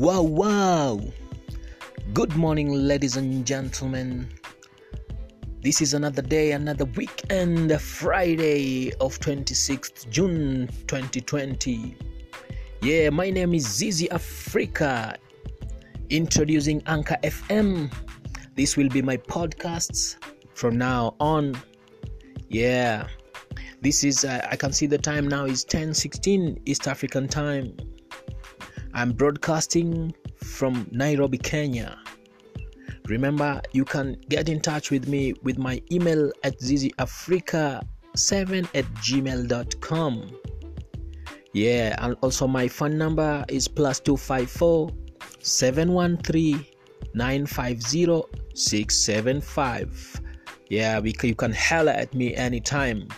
Wow, wow! Good morning, ladies and gentlemen. This is another day, another weekend, Friday of 26th June 2020. Yeah, my name is Zizi Africa, introducing Anchor FM. This will be my podcasts from now on. Yeah, this is, uh, I can see the time now is 10:16 East African time. I'm broadcasting from Nairobi, Kenya. Remember, you can get in touch with me with my email at ziziafrica7 at gmail.com. Yeah, and also my phone number is plus 254 713 950 675. Yeah, you can holler at me anytime.